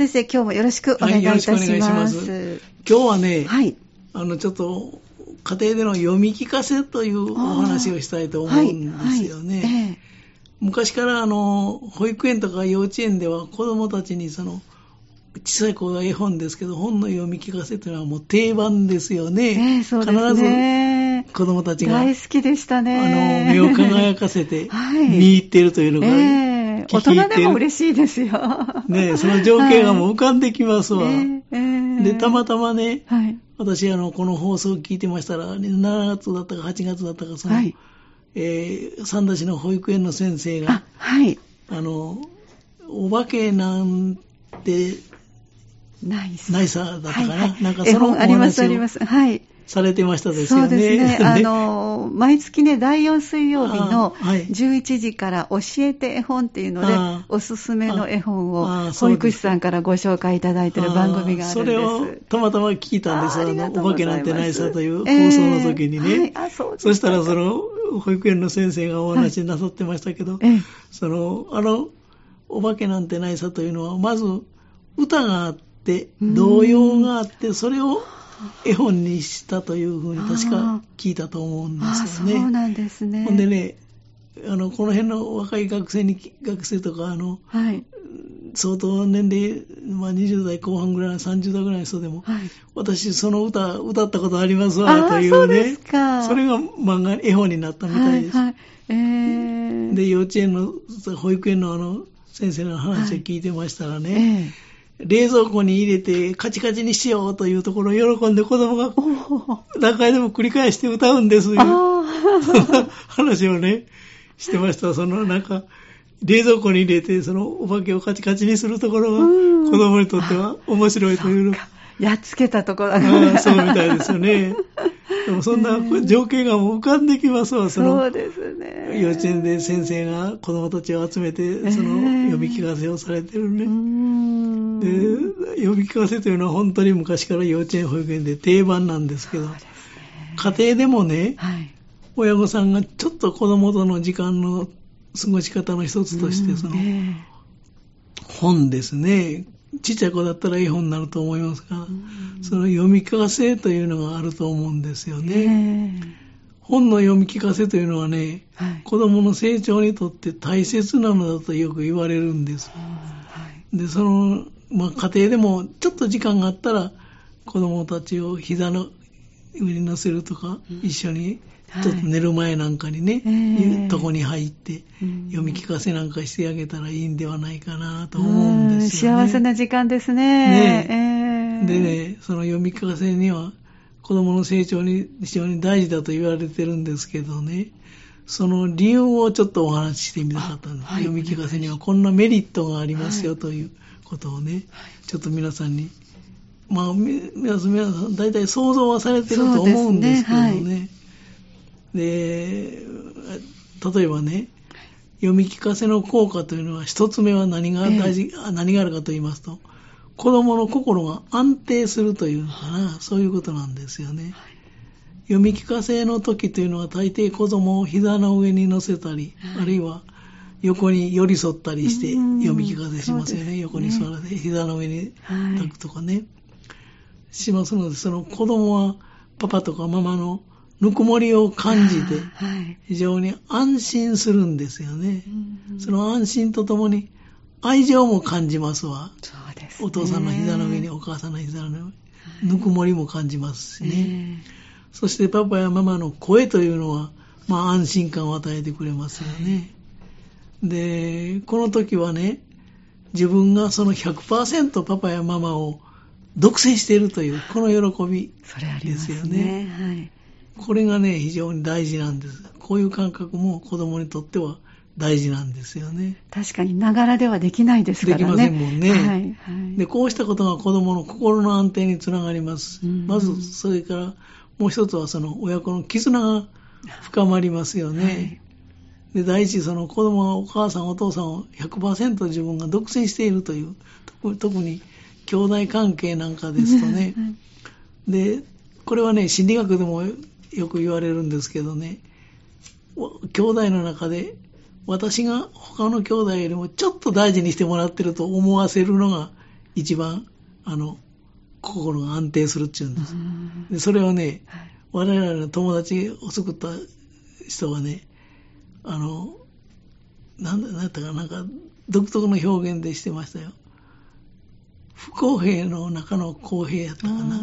先生、今日もよろしくお願いいたします。はい、ます今日はね、はい、あの、ちょっと、家庭での読み聞かせというお話をしたいと思うんですよね。はいはいえー、昔からあの保育園とか幼稚園では子供たちにその小さい子が絵本ですけど本の読み聞かせというのはもう定番ですよね。えー、そうですね必ず子供たちが大好きでしたね。あの目を輝かせて 見入っているというのが、えー、大人でも嬉しいですよ。ねその情景がもう浮かんできますわ。はい。え。ー、で、たまたまね、はい、私あのこの放送を聞いてましたら、7月だったか8月だったかその、はい。えー、三田市の保育園の先生が、はい、あのお化けなんてないないさだったかな、はいはい、なんかそのお話を。はいされてましたですよね。そうですね。あの、毎月ね、第4水曜日の11時から教えて絵本っていうので、おすすめの絵本を保育士さんからご紹介いただいている番組があるんです。それをたまたま聞いたんです。あの、お化けなんてないさという放送の時にね。えーはい、あそうそしたらその、保育園の先生がお話しなさってましたけど、はい、その、あの、お化けなんてないさというのは、まず歌があって、童謡があって、それを絵本にしたというふうに確か聞いたと思うんですよね。そうなんですね。ほんでね、あの、この辺の若い学生に、学生とか、あの、はい、相当年齢、まあ、20代後半ぐらい、30代ぐらいの人でも、はい、私、その歌、歌ったことありますわ、というね。そそれが漫画、絵本になったみたいです。はいはい、えー、で、幼稚園の、保育園のあの、先生の話を聞いてましたらね、はいえー冷蔵庫に入れてカチカチにしようというところを喜んで子供が 何回でも繰り返して歌うんですよ。話をね、してました。そのなんか、冷蔵庫に入れて、そのお化けをカチカチにするところが、子供にとっては面白いというの。やっつけたところだね。そうみたいですよね。でもそんな情景がもう浮かんできますわ、その。そうですね。幼稚園で先生が子供たちを集めて、その読み聞かせをされてるね。で、読み聞かせというのは本当に昔から幼稚園保育園で定番なんですけど、家庭でもね、はい、親御さんがちょっと子供との時間の過ごし方の一つとして、その、本ですね。ちっちゃい子だったら絵本になると思いますが、その読み聞かせというのがあると思うんですよね。本の読み聞かせというのはね、はい、子供の成長にとって大切なのだとよく言われるんです。はい、で、その、まあ、家庭でもちょっと時間があったら、子供たちを膝の上に乗せるとか、うん、一緒にちょっと寝る前なんかにね、はい、とこに入って、読み聞かせなんかしてあげたらいいんではないかなと思うんですよね。幸せな時間ですね。ね。えー、でね、その読み聞かせには、子供の成長に非常に大事だと言われてるんですけどね、その理由をちょっとお話ししてみたかったんです。はい、読み聞かせにはこんなメリットがありますよということをね、はい、ちょっと皆さんに、まあ、皆さん、皆さん大体想像はされてると思うんですけどね。で、例えばね、読み聞かせの効果というのは、一つ目は何が大事、えー、何があるかと言いますと、子供の心が安定するというのかな、そういうことなんですよね。はい、読み聞かせの時というのは、大抵子供を膝の上に乗せたり、はい、あるいは横に寄り添ったりして読み聞かせしますよね。ね。横に座られて、膝の上に抱くとかね、はい、しますので、その子供はパパとかママのぬくもりを感じて、非常に安心するんですよね。その安心とともに、愛情も感じますわ。そうです、ね、お父さんの膝の上に、お母さんの膝の上に、ぬくもりも感じますしね。そしてパパやママの声というのは、まあ安心感を与えてくれますよね。で、この時はね、自分がその100%パパやママを独占しているという、この喜びですよね。ねはい、これがね、非常に大事なんです。こういう感覚も子供にとっては大事なんですよね。確かに、ながらではできないですからね。できませんもんね。はいはい、で、こうしたことが子供の心の安定につながります。まず、それから、もう一つはその親子の絆が深まりますよね。はいで、第一、その子供がお母さん、お父さんを100%自分が独占しているという、特に兄弟関係なんかですとね、で、これはね、心理学でもよく言われるんですけどね、兄弟の中で私が他の兄弟よりもちょっと大事にしてもらってると思わせるのが一番、あの、心が安定するっていうんです。でそれをね、はい、我々の友達を作った人はね、あの、なんだ、なんだったかなんか、独特の表現でしてましたよ。不公平の中の公平やったかな。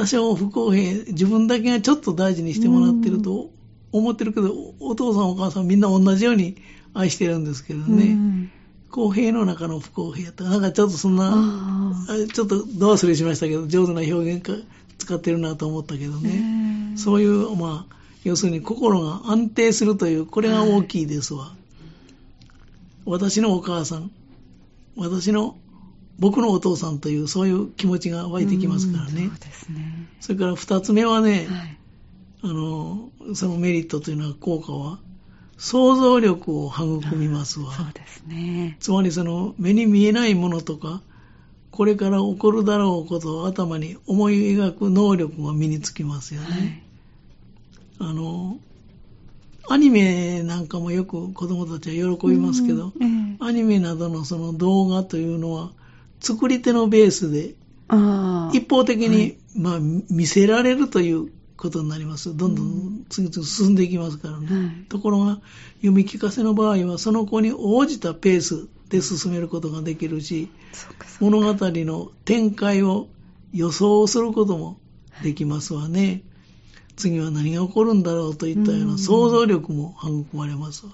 はい、私は不公平、自分だけがちょっと大事にしてもらってると思ってるけど、お父さんお母さんみんな同じように愛してるんですけどね。公平の中の不公平やったなんかちょっとそんな、ちょっとど忘れしましたけど、上手な表現か使ってるなと思ったけどね。そういう、まあ、要するに心が安定するという、これが大きいですわ。はい、私のお母さん、私の、僕のお父さんという、そういう気持ちが湧いてきますからね。そうですね。それから二つ目はね、はい、あの、そのメリットというのは、効果は、想像力を育みますわ。そうですね。つまりその目に見えないものとか、これから起こるだろうことを頭に思い描く能力が身につきますよね。はい、あの、アニメなんかもよく子供たちは喜びますけど、うん、アニメなどのその動画というのは、作り手のベースで、一方的に、はい、まあ、見せられるということになります。どんどん次々進んでいきますからね。うん、ところが、読み聞かせの場合は、その子に応じたペースで進めることができるし、物語の展開を予想することもできますわね。はい、次は何が起こるんだろうといったような想像力も育まれますわ。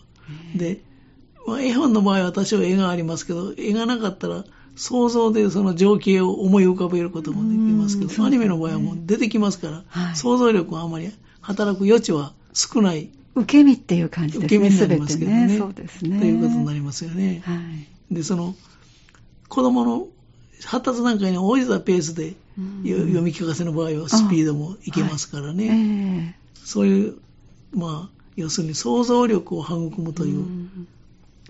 で、まあ、絵本の場合は多少絵がありますけど、絵がなかったら想像でその情景を思い浮かべることもできますけど、アニメの場合はもう出てきますから、はい、想像力はあまり働く余地は少ない。受け身っていう感じですね。受け身になりますけどね。ねそうですね。ということになりますよね。はい、で、その、子供の発達段階に応じたペースで、読み聞かせの場合はスピードもいけますからね。はいえー、そういう、まあ、要するに想像力を育むという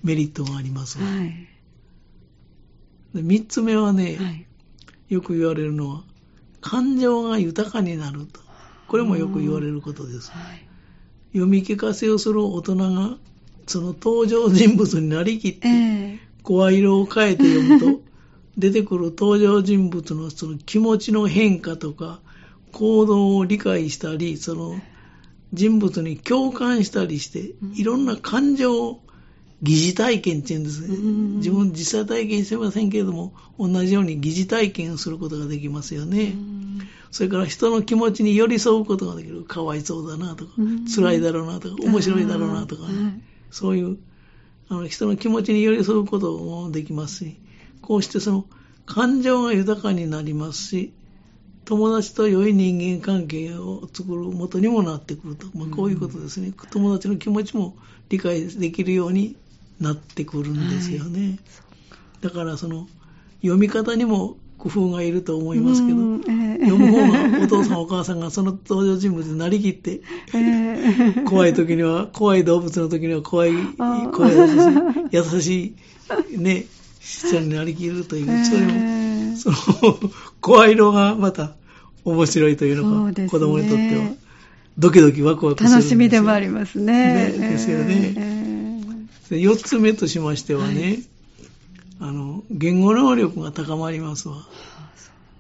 メリットがあります。はいで3つ目はね、はい、よく言われるのは、感情が豊かになると。これもよく言われることです。はい、読み聞かせをする大人が、その登場人物になりきって、声色を変えて読むと、出てくる登場人物のその気持ちの変化とか、行動を理解したり、その人物に共感したりして、いろんな感情を疑似体験っていうんですね。自分実際体験してませんけれども、同じように疑似体験をすることができますよね。それから人の気持ちに寄り添うことができる。かわいそうだなとか、辛いだろうなとか、面白いだろうなとかね。そういうあの人の気持ちに寄り添うこともできますし、こうしてその感情が豊かになりますし、友達と良い人間関係を作る元にもなってくると。まあ、こういうことですね。友達の気持ちも理解できるようになってくるんですよね。はい、だからその読み方にも工夫がいると思いますけど、えー、読む方がお父さんお母さんがその登場人物になりきって、えー、怖い時には、怖い動物の時には怖い、怖い優しい、ね、人になりきるという、それも、その、声色がまた面白いというのが、子供にとっては、ドキドキワクワクする楽しみでもありますね。ねですよね。4つ目としましてはね、はい、あの、言語能力が高まりますわ。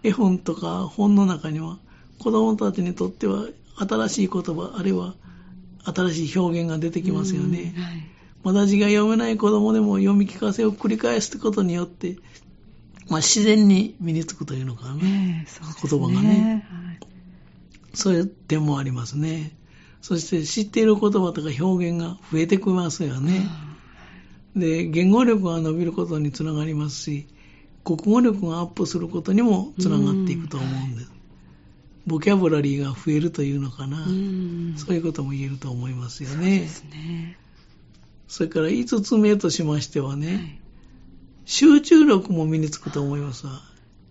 絵本とか本の中には、子供たちにとっては新しい言葉、あるいは新しい表現が出てきますよね。はい、まだ字が読めない子供でも読み聞かせを繰り返すことによって、まあ、自然に身につくというのかね、えーね言葉がね、はい、そういう点もありますね。そして知っている言葉とか表現が増えてきますよね。で、言語力が伸びることにつながりますし、国語力がアップすることにもつながっていくと思うんです。ボキャブラリーが増えるというのかな。そういうことも言えると思いますよね。そねそれから5つ目としましてはね、はい、集中力も身につくと思いますわ。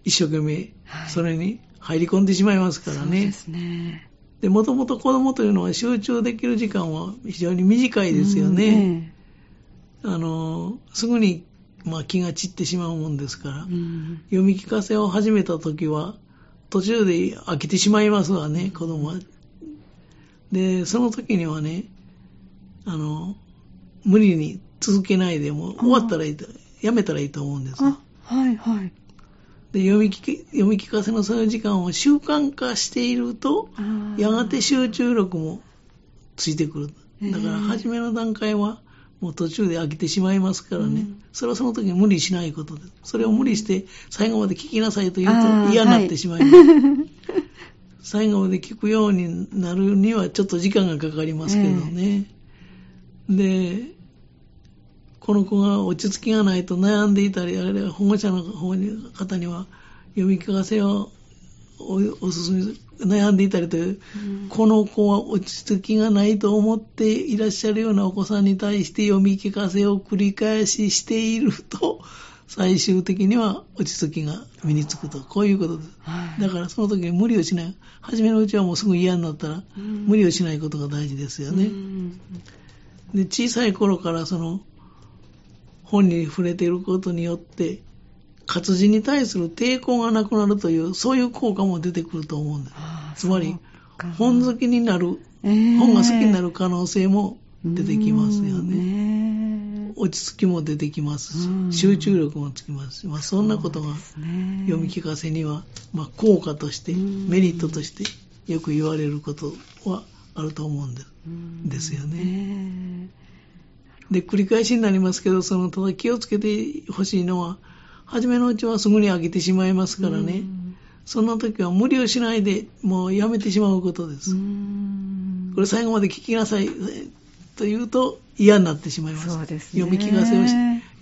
一生懸命、それに入り込んでしまいますからね。そうですね。で、もともと子供というのは集中できる時間は非常に短いですよね。あの、すぐに、まあ、気が散ってしまうもんですから、うん、読み聞かせを始めた時は、途中で飽きてしまいますわね、子供は。で、その時にはね、あの、無理に続けないでも、終わったらいいと、やめたらいいと思うんですよ。はいはい。で読み聞き読み聞かせのそういう時間を習慣化していると、やがて集中力もついてくる。だから初めの段階は、もう途中で飽きてしまいますからね、うん、それはその時に無理しないことです。それを無理して最後まで聞きなさいと言うと嫌になってしまいます。はい、最後まで聞くようになるにはちょっと時間がかかりますけどね。えー、で、この子が落ち着きがないと悩んでいたり、あるいは保護者の方には読み聞かせをおすすめ悩んでいたりという、うん、この子は落ち着きがないと思っていらっしゃるようなお子さんに対して読み聞かせを繰り返ししていると、最終的には落ち着きが身につくと、こういうことです。はい、だからその時に無理をしない。初めのうちはもうすぐ嫌になったら、うん、無理をしないことが大事ですよね。うん、で小さい頃からその本に触れていることによって、活字に対する抵抗がなくなるという、そういう効果も出てくると思うんです。つまり、本好きになる、えー、本が好きになる可能性も出てきますよね。落ち着きも出てきますし、集中力もつきますし、まあ、そんなことが読み聞かせには、まあ、効果として、メリットとしてよく言われることはあると思うんですですよね。で、繰り返しになりますけど、その、ただ気をつけてほしいのは、初めのうちはすぐに飽きてしまいますからね。そんな時は無理をしないで、もうやめてしまうことです。これ最後まで聞きなさいと言うと嫌になってしまいます。そうですね、読み聞かせをし、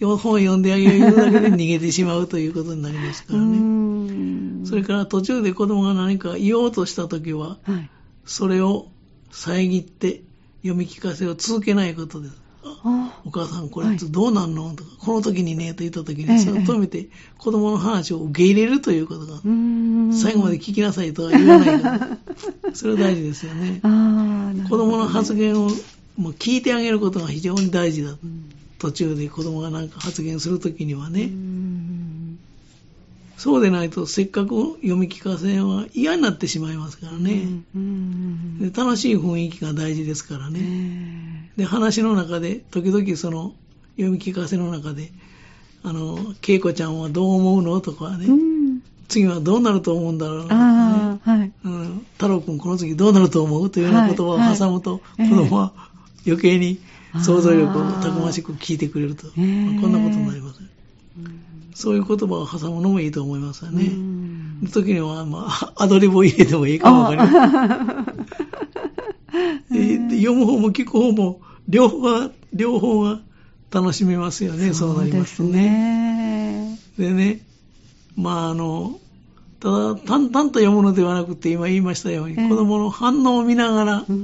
本を読んであげるだけで逃げてしまうということになりますからね。それから途中で子供が何か言おうとした時は、はい、それを遮って読み聞かせを続けないことです。お母さんこれどうなんの、とか、この時にね、と言った時に、それを止めて、子供の話を受け入れるということが、最後まで聞きなさいとは言わないから、それは大事ですよね。子供の発言をもう聞いてあげることが非常に大事だ。途中で子供が何か発言するときにはね。そうでないとせっかく読み聞かせは嫌になってしまいますからね、で楽しい雰囲気が大事ですからね、で話の中で時々その読み聞かせの中であの恵子ちゃんはどう思うのとかね、うん、次はどうなると思うんだろう、ね。はい。うん、太郎君この次どうなると思うというような言葉を挟むと、はいはい、子供は余計に想像力をたくましく聞いてくれると、こんなことになります。そういう言葉を挟むのもいいと思いますよね。の時には、まあ、アドリブを入れてもいいかもわかりません。読む方も聞く方も、両方が、両方が楽しめますよね、そうなりますとね。でね、まああの、ただ、淡々と読むのではなくて、今言いましたように、子供の反応を見ながら、読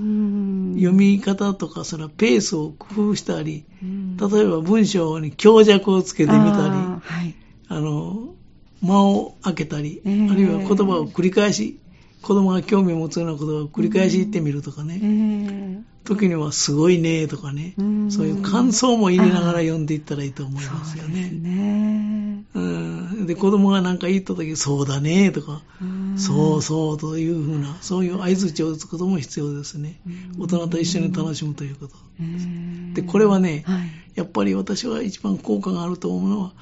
み方とか、それはペースを工夫したり、例えば文章に強弱をつけてみたり、あ,、はい、あの、間を空けたり、えー、あるいは言葉を繰り返し、子供が興味を持つような言葉を繰り返し言ってみるとかね、えー、時にはすごいねとかね、そういう感想も入れながら読んでいったらいいと思いますよね。ね。うん、で、子供が何か言った時、そうだねとか、そうそうというふうな、そういう合図値を打つことも必要ですね。大人と一緒に楽しむということ。で、これはね、はい、やっぱり私は一番効果があると思うのは、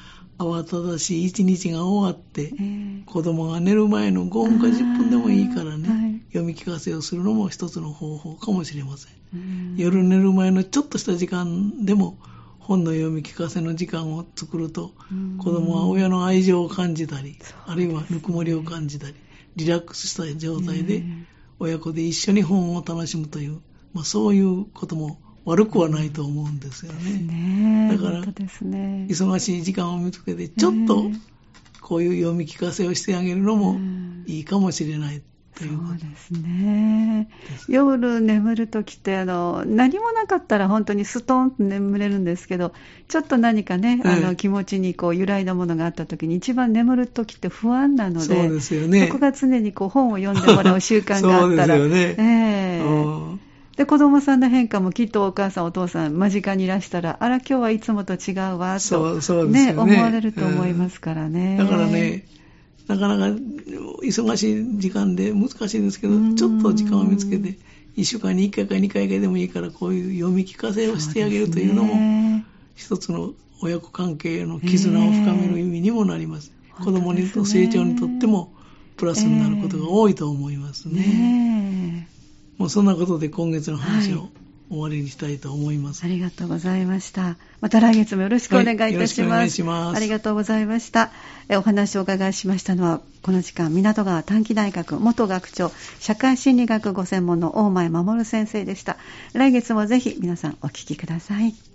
慌ただしい一日が終わって、えー、子供が寝る前の5分か10分でもいいからね、はい、読み聞かせをするのも一つの方法かもしれません。夜寝る前のちょっとした時間でも本の読み聞かせの時間を作ると、子供は親の愛情を感じたり、あるいはぬくもりを感じたり、リラックスした状態で親子で一緒に本を楽しむという、まあ、そういうことも悪くはないと思うんですよね。ねだから、ね、忙しい時間を見つけて、ちょっとこういう読み聞かせをしてあげるのもいいかもしれない。そうですね。夜眠るときってあの、何もなかったら本当にストーンと眠れるんですけど、ちょっと何かね、あの気持ちにこう揺らいだものがあったときに、一番眠るときって不安なので、そうですよね。そこが常にこう本を読んでもらう習慣があったら、そうですよね。えーで、子供さんの変化もきっとお母さん、お父さん、間近にいらしたら、あら、今日はいつもと違うわ、と、そうそうね、ね、思われると思いますからね、うん。だからね、なかなか忙しい時間で難しいですけど、ちょっと時間を見つけて、1週間に1回か2回でもいいから、こういう読み聞かせをしてあげるというのも、一つの親子関係の絆を深める意味にもなります。えー子供にと成長にとってもプラスになることが多いと思いますね。ねもうそんなことで今月の話はいを終わりにしたいと思いまえ。す。ありがとうございました。また来月もよろしくお願いいたします。はいよろしくお願いしますありがとうございました。えお話をお伺いしましたのは、この時間、港川短期大学元学長、社会心理学ご専門の大前守先生でした。来月もぜひ皆さんお聞きください。